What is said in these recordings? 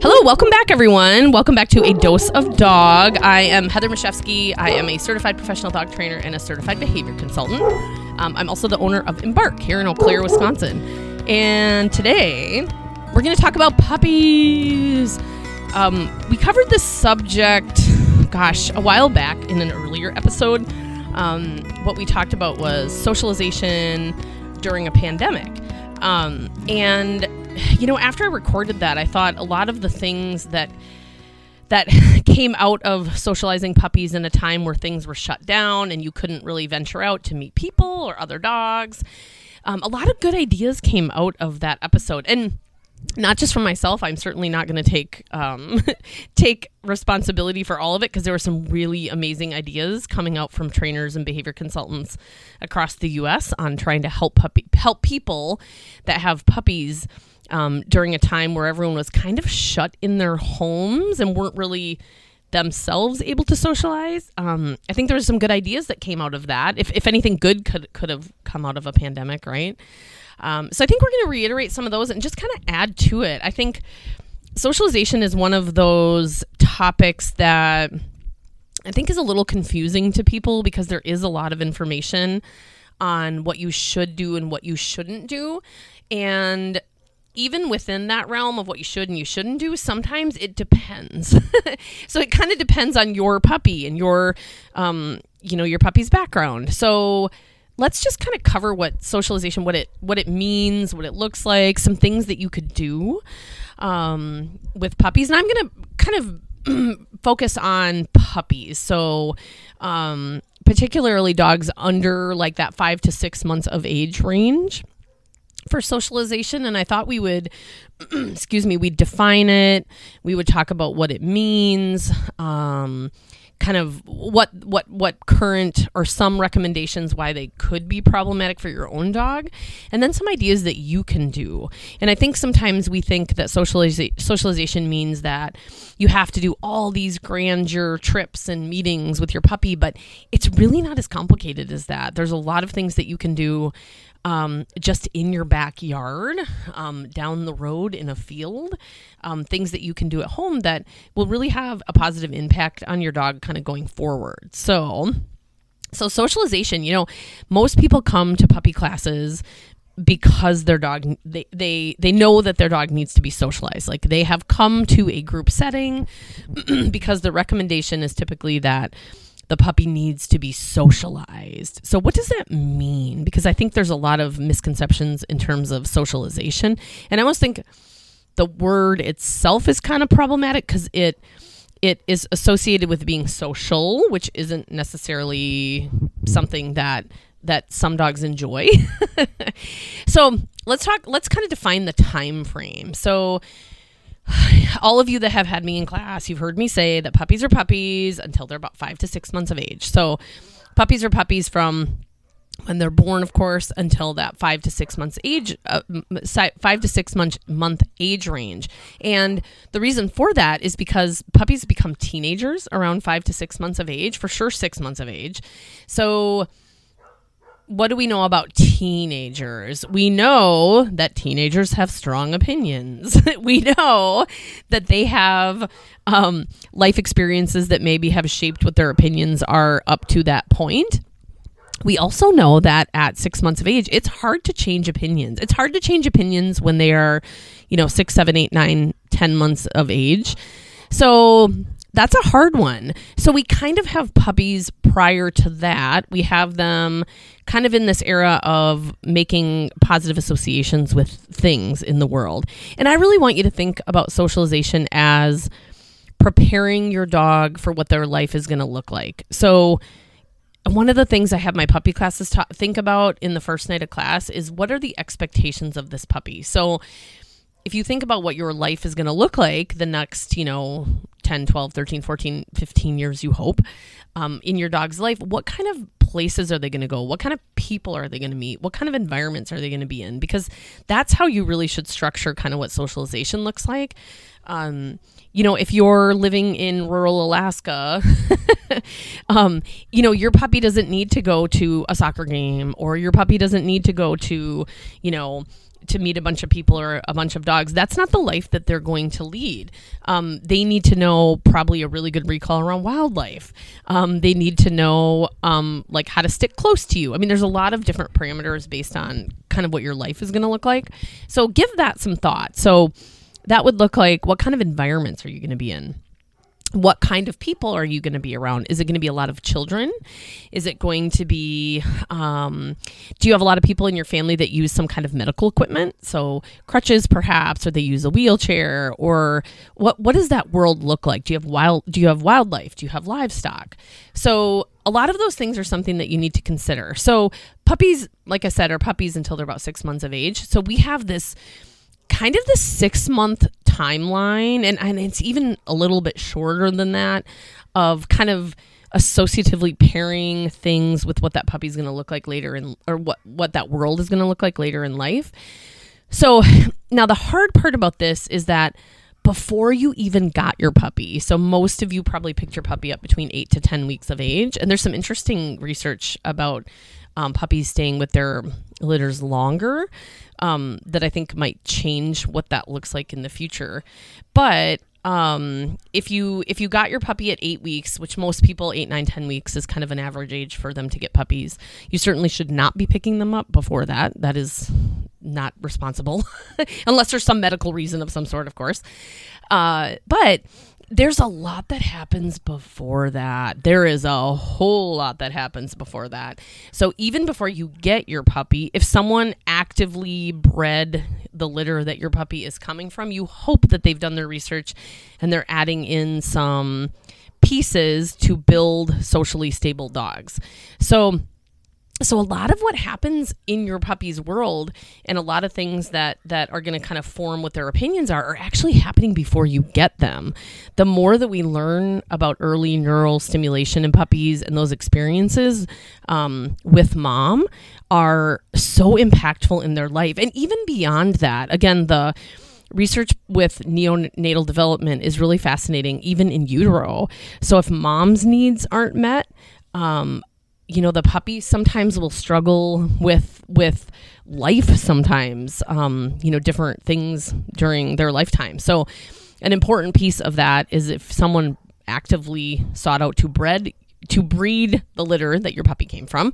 Hello, welcome back, everyone. Welcome back to A Dose of Dog. I am Heather Mashevsky. I am a certified professional dog trainer and a certified behavior consultant. Um, I'm also the owner of Embark here in Eau Claire, Wisconsin. And today, we're going to talk about puppies. Um, we covered this subject, gosh, a while back in an earlier episode. Um, what we talked about was socialization during a pandemic. Um, and you know, after I recorded that, I thought a lot of the things that that came out of socializing puppies in a time where things were shut down and you couldn't really venture out to meet people or other dogs. Um, a lot of good ideas came out of that episode, and not just for myself. I'm certainly not going to take um, take responsibility for all of it because there were some really amazing ideas coming out from trainers and behavior consultants across the U.S. on trying to help puppy help people that have puppies um, during a time where everyone was kind of shut in their homes and weren't really themselves able to socialize. Um, I think there were some good ideas that came out of that. If, if anything good could could have come out of a pandemic, right? Um, so I think we're going to reiterate some of those and just kind of add to it. I think socialization is one of those topics that I think is a little confusing to people because there is a lot of information on what you should do and what you shouldn't do. And even within that realm of what you should and you shouldn't do, sometimes it depends. so it kind of depends on your puppy and your, um, you know, your puppy's background. So let's just kind of cover what socialization, what it what it means, what it looks like, some things that you could do um, with puppies. And I'm going to kind of focus on puppies. So, um, particularly dogs under like that five to six months of age range for socialization and I thought we would excuse me, we'd define it, we would talk about what it means, um, kind of what what what current or some recommendations why they could be problematic for your own dog and then some ideas that you can do. And i think sometimes we think that socializa- socialization means that you have to do all these grandeur trips and meetings with your puppy but it's really not as complicated as that. There's a lot of things that you can do um, just in your backyard, um, down the road in a field, um, things that you can do at home that will really have a positive impact on your dog kind of going forward. So, so socialization, you know, most people come to puppy classes because their dog they, they they know that their dog needs to be socialized like they have come to a group setting because the recommendation is typically that the puppy needs to be socialized. So, what does that mean? Because I think there's a lot of misconceptions in terms of socialization. And I almost think the word itself is kind of problematic because it it is associated with being social, which isn't necessarily something that that some dogs enjoy. so let's talk. Let's kind of define the time frame. So all of you that have had me in class, you've heard me say that puppies are puppies until they're about five to six months of age. So, puppies are puppies from when they're born, of course, until that five to six months age, uh, five to six month month age range. And the reason for that is because puppies become teenagers around five to six months of age, for sure, six months of age. So what do we know about teenagers? We know that teenagers have strong opinions. we know that they have um, life experiences that maybe have shaped what their opinions are up to that point. We also know that at six months of age, it's hard to change opinions. It's hard to change opinions when they are, you know, six, seven, eight, nine, ten months of age. So that's a hard one. So we kind of have puppies prior to that. We have them kind of in this era of making positive associations with things in the world. And I really want you to think about socialization as preparing your dog for what their life is going to look like. So one of the things I have my puppy classes ta- think about in the first night of class is what are the expectations of this puppy? So if you think about what your life is going to look like the next, you know, 10, 12, 13, 14, 15 years, you hope, um, in your dog's life, what kind of places are they going to go? What kind of people are they going to meet? What kind of environments are they going to be in? Because that's how you really should structure kind of what socialization looks like. Um, you know, if you're living in rural Alaska, um, you know, your puppy doesn't need to go to a soccer game or your puppy doesn't need to go to, you know, to meet a bunch of people or a bunch of dogs, that's not the life that they're going to lead. Um, they need to know probably a really good recall around wildlife. Um, they need to know um, like how to stick close to you. I mean, there's a lot of different parameters based on kind of what your life is going to look like. So give that some thought. So that would look like what kind of environments are you going to be in? What kind of people are you going to be around? Is it going to be a lot of children? Is it going to be, um, do you have a lot of people in your family that use some kind of medical equipment? So crutches, perhaps, or they use a wheelchair, or what? What does that world look like? Do you have wild? Do you have wildlife? Do you have livestock? So a lot of those things are something that you need to consider. So puppies, like I said, are puppies until they're about six months of age. So we have this kind of the six month timeline, and, and it's even a little bit shorter than that, of kind of associatively pairing things with what that puppy's going to look like later in or what what that world is going to look like later in life. So now the hard part about this is that before you even got your puppy. So most of you probably picked your puppy up between 8 to 10 weeks of age and there's some interesting research about um, puppies staying with their litters longer um, that I think might change what that looks like in the future. But um, if you if you got your puppy at eight weeks, which most people eight, nine, ten weeks is kind of an average age for them to get puppies, you certainly should not be picking them up before that. That is not responsible, unless there's some medical reason of some sort, of course. Uh, but there's a lot that happens before that. There is a whole lot that happens before that. So even before you get your puppy, if someone actively bred the litter that your puppy is coming from, you hope that they've done their research and they're adding in some pieces to build socially stable dogs. So so a lot of what happens in your puppy's world and a lot of things that that are going to kind of form what their opinions are are actually happening before you get them. The more that we learn about early neural stimulation in puppies and those experiences um, with mom are so impactful in their life. And even beyond that again the research with neonatal development is really fascinating even in utero. So if mom's needs aren't met um, you know the puppy sometimes will struggle with with life sometimes um, you know different things during their lifetime. So an important piece of that is if someone actively sought out to bred to breed the litter that your puppy came from,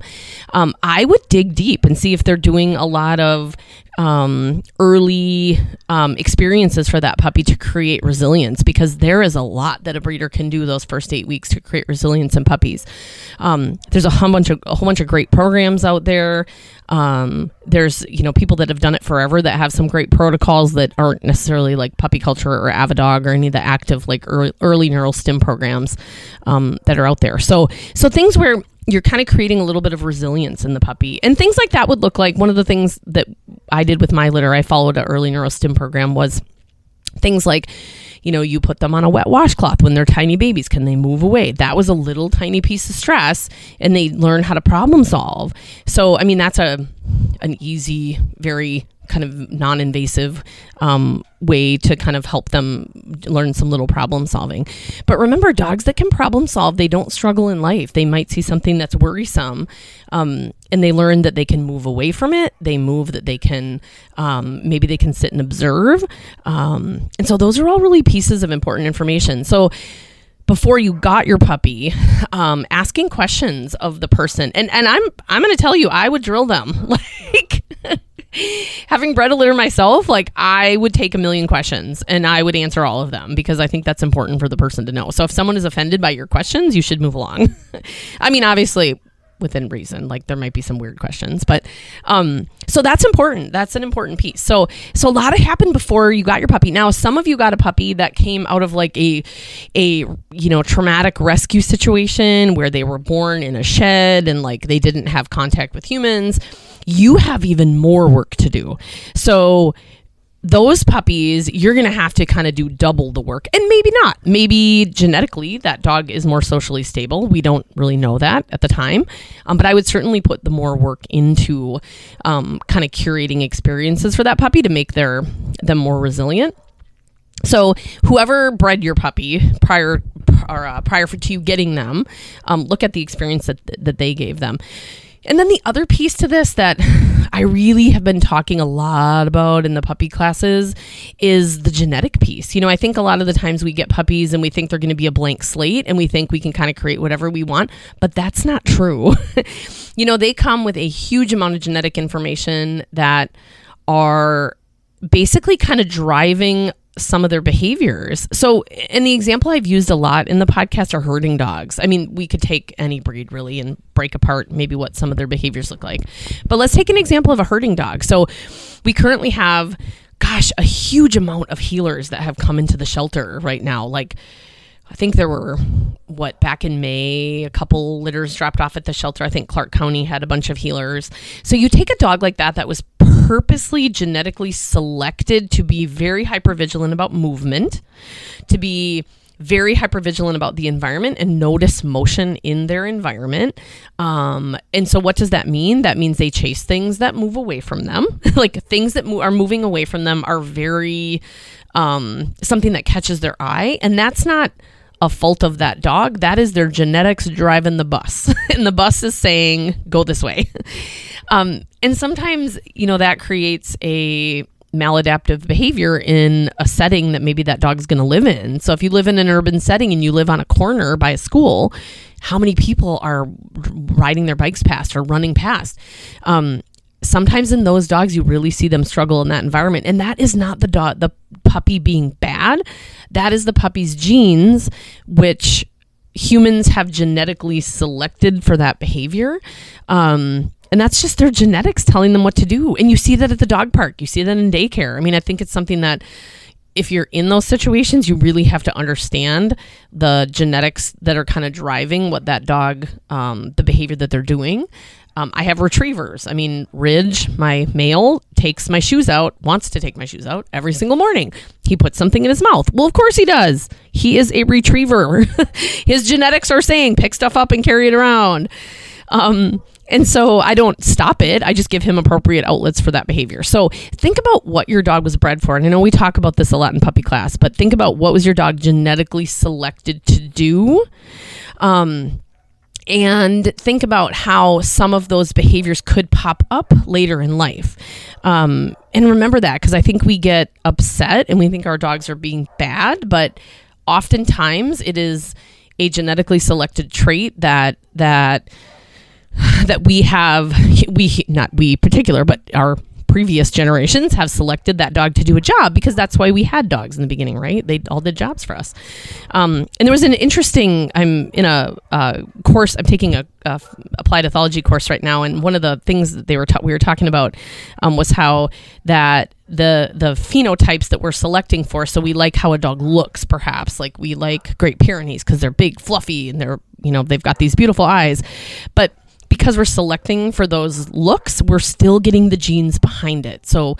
um, I would dig deep and see if they're doing a lot of um, early um, experiences for that puppy to create resilience because there is a lot that a breeder can do those first eight weeks to create resilience in puppies. Um, there's a whole bunch of a whole bunch of great programs out there. Um, there's you know people that have done it forever that have some great protocols that aren't necessarily like puppy culture or Avidog or any of the active like early, early neural stim programs um, that are out there. So so things where you're kind of creating a little bit of resilience in the puppy. And things like that would look like one of the things that I did with my litter, I followed an early neurostim program was things like you know you put them on a wet washcloth when they're tiny babies. Can they move away? That was a little tiny piece of stress and they learn how to problem solve. So i mean that's a an easy very kind of non-invasive um, way to kind of help them learn some little problem solving. But remember dogs that can problem solve they don't struggle in life. They might see something that's worrisome um, and they learn that they can move away from it. They move that they can um, maybe they can sit and observe. Um, and so those are all really pieces of important information. So before you got your puppy, um, asking questions of the person, and and I'm I'm going to tell you, I would drill them. Like having bred a litter myself, like I would take a million questions and I would answer all of them because I think that's important for the person to know. So if someone is offended by your questions, you should move along. I mean, obviously, within reason. Like there might be some weird questions but um so that's important. That's an important piece. So so a lot of happened before you got your puppy. Now some of you got a puppy that came out of like a a you know traumatic rescue situation where they were born in a shed and like they didn't have contact with humans. You have even more work to do. So those puppies, you're going to have to kind of do double the work. And maybe not. Maybe genetically that dog is more socially stable. We don't really know that at the time. Um, but I would certainly put the more work into um, kind of curating experiences for that puppy to make their them more resilient. So whoever bred your puppy prior or uh, prior to you getting them, um, look at the experience that that they gave them And then the other piece to this that I really have been talking a lot about in the puppy classes is the genetic piece. You know, I think a lot of the times we get puppies and we think they're going to be a blank slate and we think we can kind of create whatever we want, but that's not true. you know, they come with a huge amount of genetic information that are basically kind of driving some of their behaviors. So, and the example I've used a lot in the podcast are herding dogs. I mean, we could take any breed really and break apart maybe what some of their behaviors look like. But let's take an example of a herding dog. So, we currently have, gosh, a huge amount of heelers that have come into the shelter right now. Like, I think there were what back in May, a couple litters dropped off at the shelter. I think Clark County had a bunch of heelers. So you take a dog like that that was purposely genetically selected to be very hypervigilant about movement, to be very hypervigilant about the environment and notice motion in their environment. Um, and so, what does that mean? That means they chase things that move away from them. like things that mo- are moving away from them are very um, something that catches their eye, and that's not a fault of that dog. That is their genetics driving the bus. and the bus is saying, go this way. um, and sometimes, you know, that creates a maladaptive behavior in a setting that maybe that dog's going to live in. So if you live in an urban setting and you live on a corner by a school, how many people are riding their bikes past or running past? Um, sometimes in those dogs you really see them struggle in that environment and that is not the dog the puppy being bad that is the puppy's genes which humans have genetically selected for that behavior um, and that's just their genetics telling them what to do and you see that at the dog park you see that in daycare i mean i think it's something that if you're in those situations, you really have to understand the genetics that are kind of driving what that dog, um, the behavior that they're doing. Um, I have retrievers. I mean, Ridge, my male, takes my shoes out, wants to take my shoes out every single morning. He puts something in his mouth. Well, of course he does. He is a retriever. his genetics are saying pick stuff up and carry it around. Um, and so I don't stop it. I just give him appropriate outlets for that behavior. So think about what your dog was bred for. And I know we talk about this a lot in puppy class, but think about what was your dog genetically selected to do. Um, and think about how some of those behaviors could pop up later in life. Um, and remember that because I think we get upset and we think our dogs are being bad, but oftentimes it is a genetically selected trait that that that we have we not we particular but our previous generations have selected that dog to do a job because that's why we had dogs in the beginning, right? They all did jobs for us. Um, and there was an interesting. I'm in a uh, course. I'm taking a, a, applied ethology course right now, and one of the things that they were ta- we were talking about um, was how that the the phenotypes that we're selecting for. So we like how a dog looks, perhaps like we like Great Pyrenees because they're big, fluffy, and they're you know they've got these beautiful eyes, but because we're selecting for those looks, we're still getting the genes behind it. So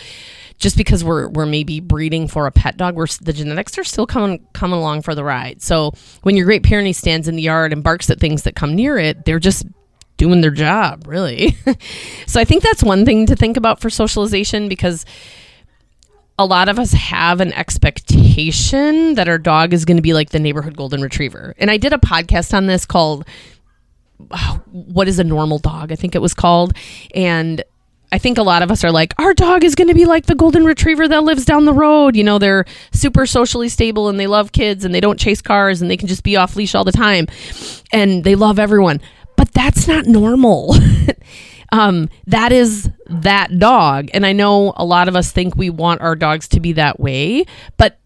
just because we're we're maybe breeding for a pet dog, we're the genetics are still coming coming along for the ride. So when your Great Pyrenees stands in the yard and barks at things that come near it, they're just doing their job, really. so I think that's one thing to think about for socialization because a lot of us have an expectation that our dog is going to be like the neighborhood golden retriever. And I did a podcast on this called what is a normal dog? I think it was called. And I think a lot of us are like, our dog is going to be like the golden retriever that lives down the road. You know, they're super socially stable and they love kids and they don't chase cars and they can just be off leash all the time and they love everyone. But that's not normal. um, that is that dog. And I know a lot of us think we want our dogs to be that way, but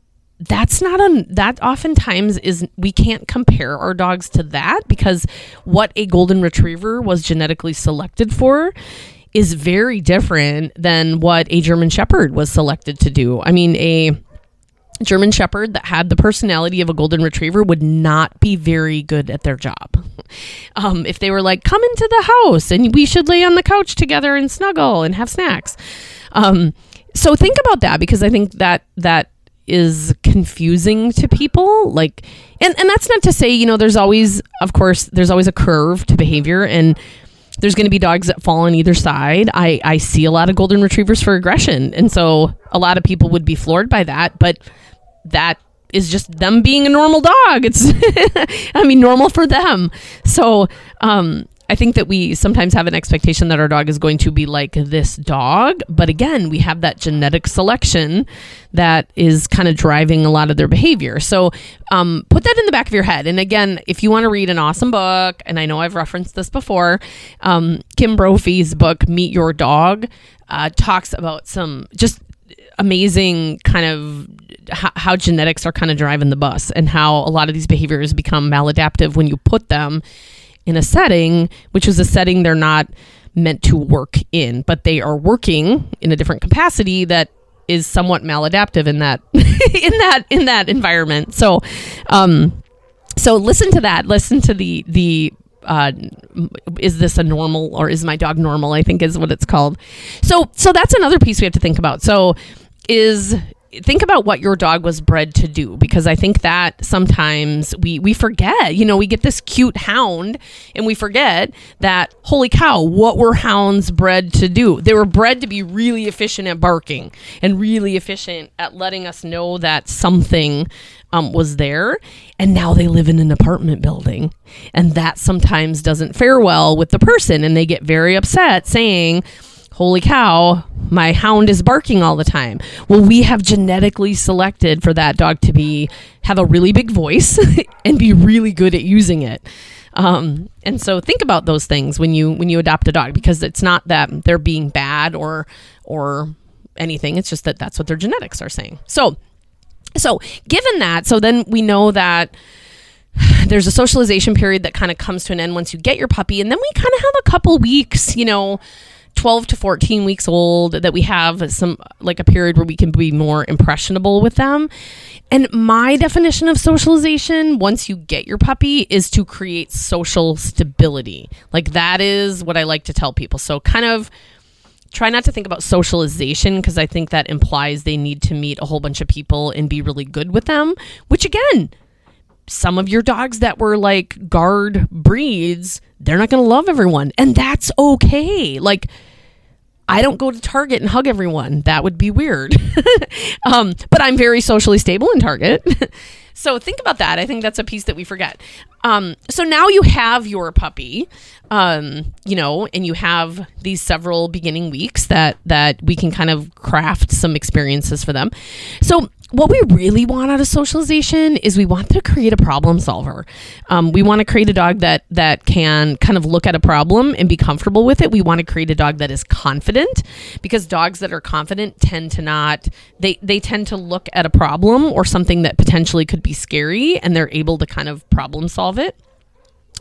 that's not a that oftentimes is we can't compare our dogs to that because what a golden retriever was genetically selected for is very different than what a german shepherd was selected to do. I mean a german shepherd that had the personality of a golden retriever would not be very good at their job. Um, if they were like come into the house and we should lay on the couch together and snuggle and have snacks. Um, so think about that because i think that that is confusing to people like and and that's not to say you know there's always of course there's always a curve to behavior and there's going to be dogs that fall on either side. I i see a lot of golden retrievers for aggression and so a lot of people would be floored by that but that is just them being a normal dog. It's i mean normal for them. So um I think that we sometimes have an expectation that our dog is going to be like this dog, but again, we have that genetic selection that is kind of driving a lot of their behavior. So um, put that in the back of your head. And again, if you want to read an awesome book, and I know I've referenced this before, um, Kim Brophy's book Meet Your Dog uh, talks about some just amazing kind of how, how genetics are kind of driving the bus and how a lot of these behaviors become maladaptive when you put them in a setting, which is a setting they're not meant to work in, but they are working in a different capacity that is somewhat maladaptive in that in that in that environment. So um so listen to that. Listen to the the uh, is this a normal or is my dog normal? I think is what it's called. So so that's another piece we have to think about. So is think about what your dog was bred to do because I think that sometimes we we forget. You know, we get this cute hound and we forget that holy cow, what were hounds bred to do? They were bred to be really efficient at barking and really efficient at letting us know that something um, was there, and now they live in an apartment building, and that sometimes doesn't fare well with the person, and they get very upset saying holy cow, my hound is barking all the time. Well, we have genetically selected for that dog to be have a really big voice and be really good at using it. Um, and so think about those things when you when you adopt a dog because it's not that they're being bad or or anything. It's just that that's what their genetics are saying. So so given that, so then we know that there's a socialization period that kind of comes to an end once you get your puppy and then we kind of have a couple weeks, you know, 12 to 14 weeks old that we have some like a period where we can be more impressionable with them. And my definition of socialization once you get your puppy is to create social stability. Like that is what I like to tell people. So kind of try not to think about socialization because I think that implies they need to meet a whole bunch of people and be really good with them, which again, some of your dogs that were like guard breeds, they're not going to love everyone. And that's okay. Like, I don't go to Target and hug everyone. That would be weird. um, but I'm very socially stable in Target. so think about that. I think that's a piece that we forget. Um, so now you have your puppy, um, you know, and you have these several beginning weeks that that we can kind of craft some experiences for them. So what we really want out of socialization is we want to create a problem solver. Um, we want to create a dog that that can kind of look at a problem and be comfortable with it. We want to create a dog that is confident because dogs that are confident tend to not they they tend to look at a problem or something that potentially could be scary and they're able to kind of problem solve it.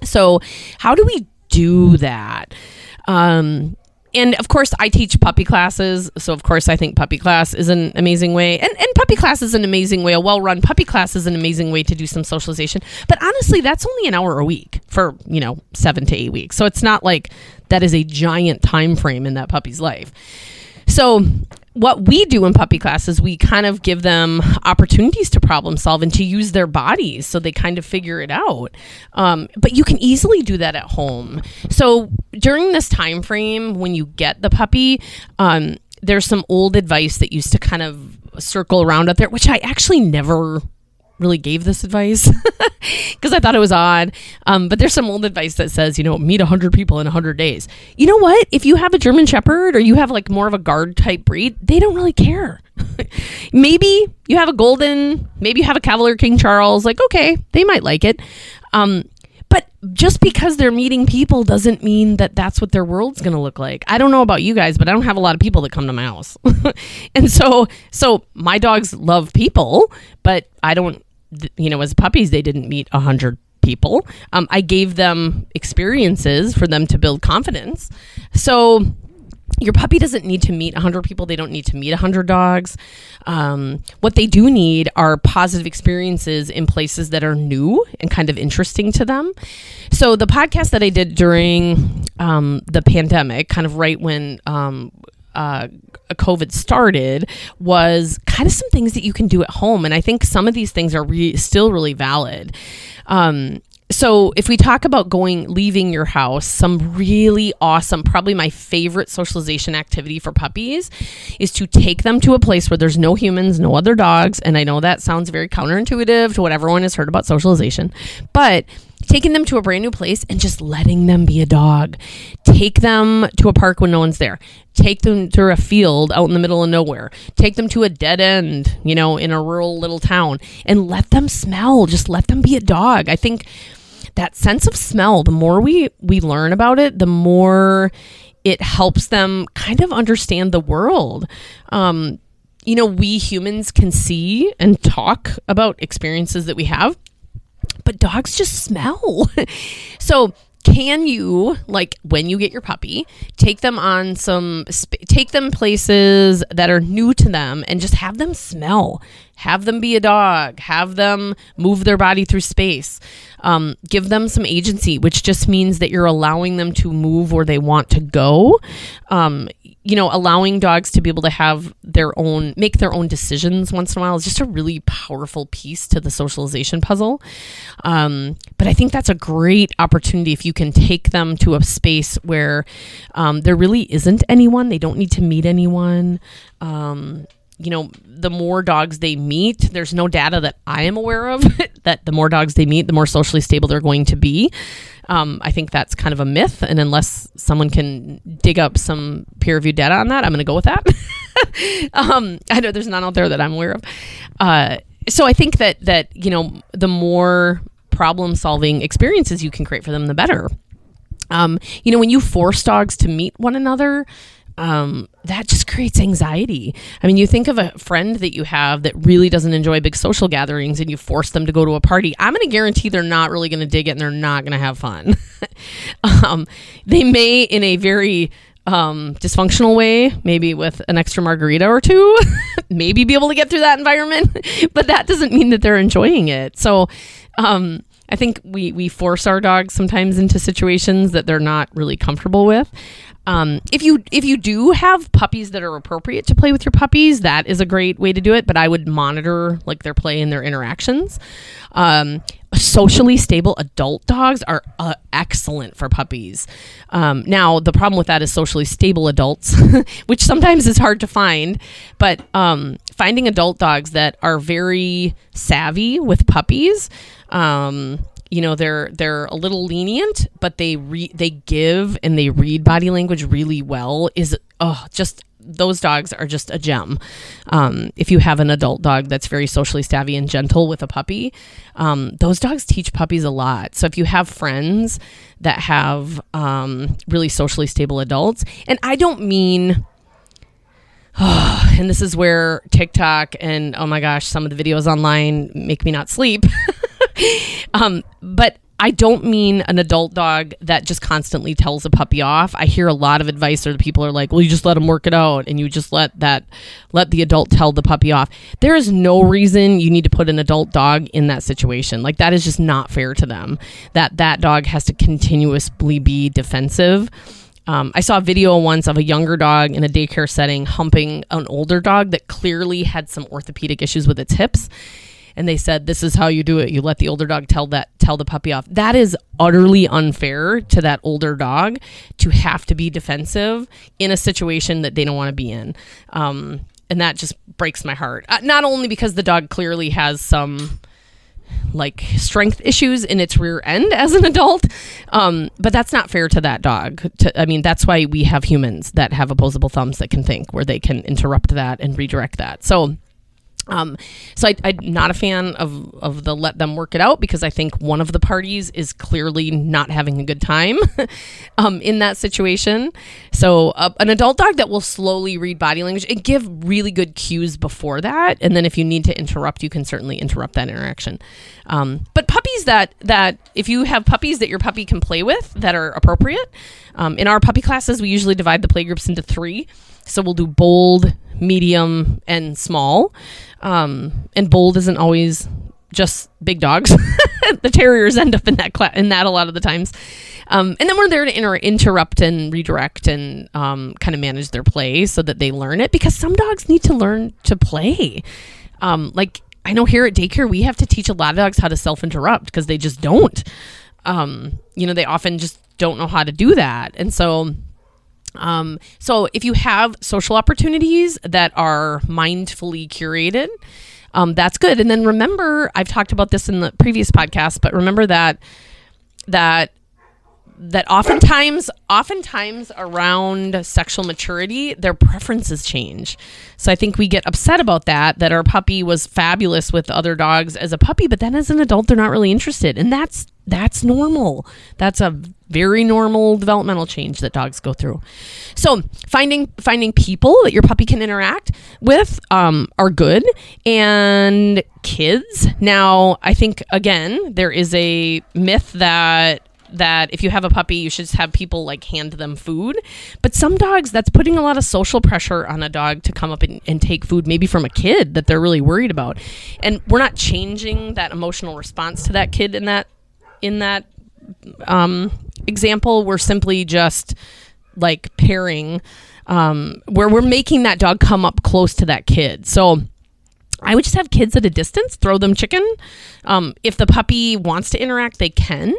So how do we do that? Um, and of course I teach puppy classes, so of course I think puppy class is an amazing way. And and puppy class is an amazing way. A well-run puppy class is an amazing way to do some socialization. But honestly, that's only an hour a week for, you know, 7 to 8 weeks. So it's not like that is a giant time frame in that puppy's life. So what we do in puppy classes, we kind of give them opportunities to problem solve and to use their bodies so they kind of figure it out. Um, but you can easily do that at home. So during this time frame, when you get the puppy, um, there's some old advice that used to kind of circle around out there, which I actually never really gave this advice because I thought it was odd. Um, but there's some old advice that says, you know, meet 100 people in 100 days. You know what? If you have a German Shepherd or you have like more of a guard type breed, they don't really care. maybe you have a golden, maybe you have a Cavalier King Charles. Like, okay, they might like it. Um, just because they're meeting people doesn't mean that that's what their world's going to look like. I don't know about you guys, but I don't have a lot of people that come to my house. and so so my dogs love people, but I don't you know, as puppies, they didn't meet a hundred people. Um, I gave them experiences for them to build confidence. So your puppy doesn't need to meet 100 people they don't need to meet 100 dogs um, what they do need are positive experiences in places that are new and kind of interesting to them so the podcast that i did during um, the pandemic kind of right when um, uh, COVID started was kind of some things that you can do at home. And I think some of these things are re- still really valid. Um, so if we talk about going leaving your house some really awesome probably my favorite socialization activity for puppies is to take them to a place where there's no humans no other dogs and i know that sounds very counterintuitive to what everyone has heard about socialization but taking them to a brand new place and just letting them be a dog. Take them to a park when no one's there. Take them to a field out in the middle of nowhere. Take them to a dead end, you know, in a rural little town and let them smell. Just let them be a dog. I think that sense of smell, the more we we learn about it, the more it helps them kind of understand the world. Um, you know, we humans can see and talk about experiences that we have, but dogs just smell. so, can you like when you get your puppy take them on some sp- take them places that are new to them and just have them smell. Have them be a dog. Have them move their body through space. Um, give them some agency which just means that you're allowing them to move where they want to go. Um, you know, allowing dogs to be able to have their own, make their own decisions once in a while is just a really powerful piece to the socialization puzzle. Um, but I think that's a great opportunity if you can take them to a space where um, there really isn't anyone, they don't need to meet anyone. Um, you know, the more dogs they meet, there's no data that I am aware of that the more dogs they meet, the more socially stable they're going to be. Um, I think that's kind of a myth, and unless someone can dig up some peer reviewed data on that, I'm going to go with that. um, I know there's none out there that I'm aware of. Uh, so I think that that you know the more problem solving experiences you can create for them, the better. Um, you know, when you force dogs to meet one another, um, that just creates anxiety. I mean, you think of a friend that you have that really doesn't enjoy big social gatherings and you force them to go to a party. I'm going to guarantee they're not really going to dig it and they're not going to have fun. um, they may, in a very um, dysfunctional way, maybe with an extra margarita or two, maybe be able to get through that environment, but that doesn't mean that they're enjoying it. So, um, I think we we force our dogs sometimes into situations that they're not really comfortable with. Um, if you if you do have puppies that are appropriate to play with your puppies, that is a great way to do it. But I would monitor like their play and their interactions. Um, socially stable adult dogs are uh, excellent for puppies. Um, now the problem with that is socially stable adults, which sometimes is hard to find. But um, finding adult dogs that are very savvy with puppies. Um, you know they're they're a little lenient but they re- they give and they read body language really well is oh just those dogs are just a gem. Um, if you have an adult dog that's very socially savvy and gentle with a puppy, um, those dogs teach puppies a lot. So if you have friends that have um, really socially stable adults, and I don't mean Oh, and this is where TikTok and oh my gosh, some of the videos online make me not sleep. um, but I don't mean an adult dog that just constantly tells a puppy off. I hear a lot of advice where the people are like, "Well, you just let him work it out, and you just let that let the adult tell the puppy off." There is no reason you need to put an adult dog in that situation. Like that is just not fair to them. That that dog has to continuously be defensive. Um, I saw a video once of a younger dog in a daycare setting humping an older dog that clearly had some orthopedic issues with its hips and they said this is how you do it. You let the older dog tell that tell the puppy off. That is utterly unfair to that older dog to have to be defensive in a situation that they don't want to be in. Um, and that just breaks my heart. Uh, not only because the dog clearly has some like strength issues in its rear end as an adult um, but that's not fair to that dog. To, i mean that's why we have humans that have opposable thumbs that can think where they can interrupt that and redirect that. So um, so I, am not a fan of, of the let them work it out because I think one of the parties is clearly not having a good time um, in that situation. So uh, an adult dog that will slowly read body language and give really good cues before that, and then if you need to interrupt, you can certainly interrupt that interaction. Um, but puppies that that if you have puppies that your puppy can play with that are appropriate, um, in our puppy classes we usually divide the play groups into three. So we'll do bold, medium, and small. Um, and bold isn't always just big dogs. the terriers end up in that cla- in that a lot of the times. Um, and then we're there to inter- interrupt and redirect and um, kind of manage their play so that they learn it because some dogs need to learn to play. Um, like I know here at daycare we have to teach a lot of dogs how to self interrupt because they just don't. Um, you know, they often just don't know how to do that, and so um, so if you have social opportunities that are mindfully curated, um, that's good. And then remember, I've talked about this in the previous podcast, but remember that that that oftentimes oftentimes around sexual maturity their preferences change. So i think we get upset about that that our puppy was fabulous with other dogs as a puppy but then as an adult they're not really interested. And that's that's normal. That's a very normal developmental change that dogs go through. So finding finding people that your puppy can interact with um, are good. And kids. Now i think again there is a myth that that if you have a puppy, you should have people like hand them food. But some dogs, that's putting a lot of social pressure on a dog to come up and, and take food, maybe from a kid that they're really worried about. And we're not changing that emotional response to that kid in that in that um, example. We're simply just like pairing um, where we're making that dog come up close to that kid. So I would just have kids at a distance, throw them chicken. Um, if the puppy wants to interact, they can.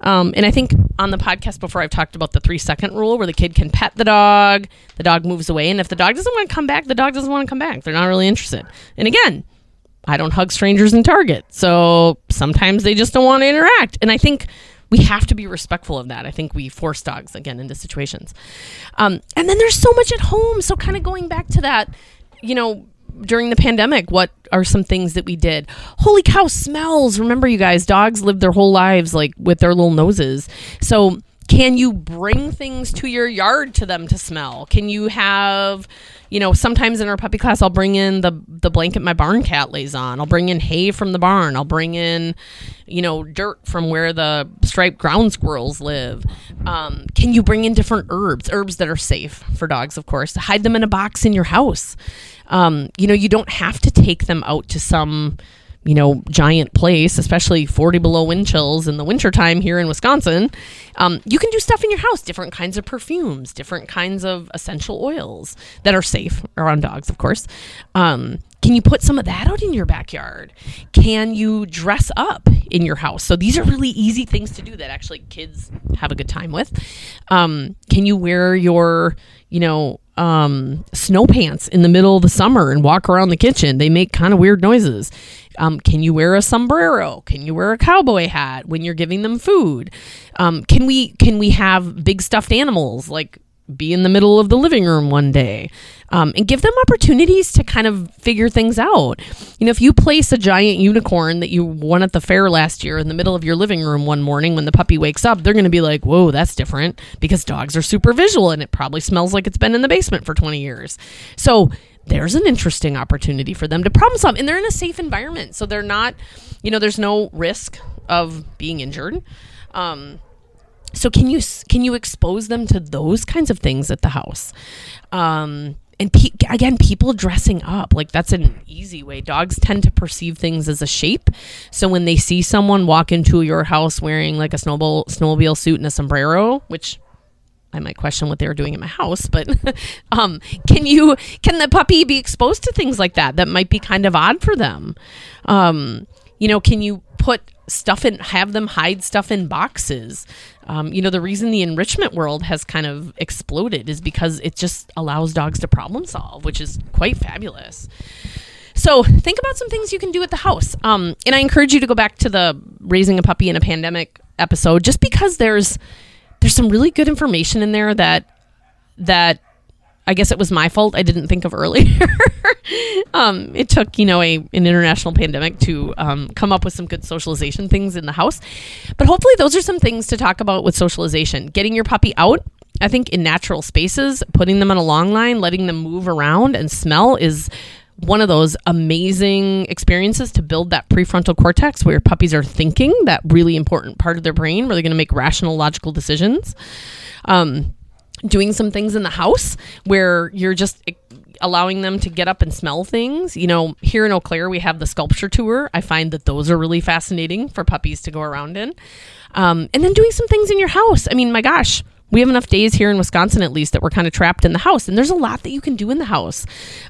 Um, and I think on the podcast before, I've talked about the three second rule where the kid can pet the dog, the dog moves away. And if the dog doesn't want to come back, the dog doesn't want to come back. They're not really interested. And again, I don't hug strangers in Target. So sometimes they just don't want to interact. And I think we have to be respectful of that. I think we force dogs again into situations. Um, and then there's so much at home. So kind of going back to that, you know, during the pandemic, what are some things that we did? Holy cow, smells. Remember, you guys, dogs live their whole lives like with their little noses. So, can you bring things to your yard to them to smell? Can you have, you know, sometimes in our puppy class, I'll bring in the the blanket my barn cat lays on. I'll bring in hay from the barn. I'll bring in, you know, dirt from where the striped ground squirrels live. Um, can you bring in different herbs, herbs that are safe for dogs, of course? Hide them in a box in your house. Um, you know, you don't have to take them out to some you know, giant place, especially 40 below wind chills in the wintertime here in Wisconsin, um, you can do stuff in your house, different kinds of perfumes, different kinds of essential oils that are safe around dogs, of course. Um, can you put some of that out in your backyard? Can you dress up in your house? So these are really easy things to do that actually kids have a good time with. Um, can you wear your, you know, um, snow pants in the middle of the summer and walk around the kitchen? They make kind of weird noises. Um, can you wear a sombrero? Can you wear a cowboy hat when you're giving them food? Um, can we can we have big stuffed animals like be in the middle of the living room one day um, and give them opportunities to kind of figure things out. You know, if you place a giant unicorn that you won at the fair last year in the middle of your living room one morning when the puppy wakes up, they're going to be like, whoa, that's different because dogs are super visual and it probably smells like it's been in the basement for 20 years. So, there's an interesting opportunity for them to problem solve and they're in a safe environment so they're not you know there's no risk of being injured um, so can you can you expose them to those kinds of things at the house um, and pe- again people dressing up like that's an easy way dogs tend to perceive things as a shape so when they see someone walk into your house wearing like a snowball snowmobile suit and a sombrero which I might question what they were doing in my house, but um, can you can the puppy be exposed to things like that that might be kind of odd for them? Um, you know, can you put stuff in have them hide stuff in boxes? Um, you know, the reason the enrichment world has kind of exploded is because it just allows dogs to problem solve, which is quite fabulous. So think about some things you can do at the house. Um, and I encourage you to go back to the raising a puppy in a pandemic episode, just because there's there's some really good information in there that that I guess it was my fault I didn't think of earlier. um, it took you know a an international pandemic to um, come up with some good socialization things in the house, but hopefully those are some things to talk about with socialization. Getting your puppy out, I think, in natural spaces, putting them on a long line, letting them move around and smell is one of those amazing experiences to build that prefrontal cortex where puppies are thinking that really important part of their brain where they're going to make rational logical decisions um, doing some things in the house where you're just allowing them to get up and smell things you know here in eau claire we have the sculpture tour i find that those are really fascinating for puppies to go around in um, and then doing some things in your house i mean my gosh we have enough days here in Wisconsin, at least, that we're kind of trapped in the house. And there's a lot that you can do in the house,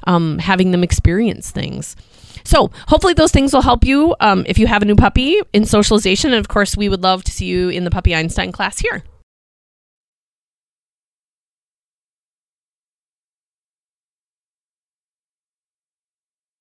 um, having them experience things. So, hopefully, those things will help you um, if you have a new puppy in socialization. And of course, we would love to see you in the Puppy Einstein class here.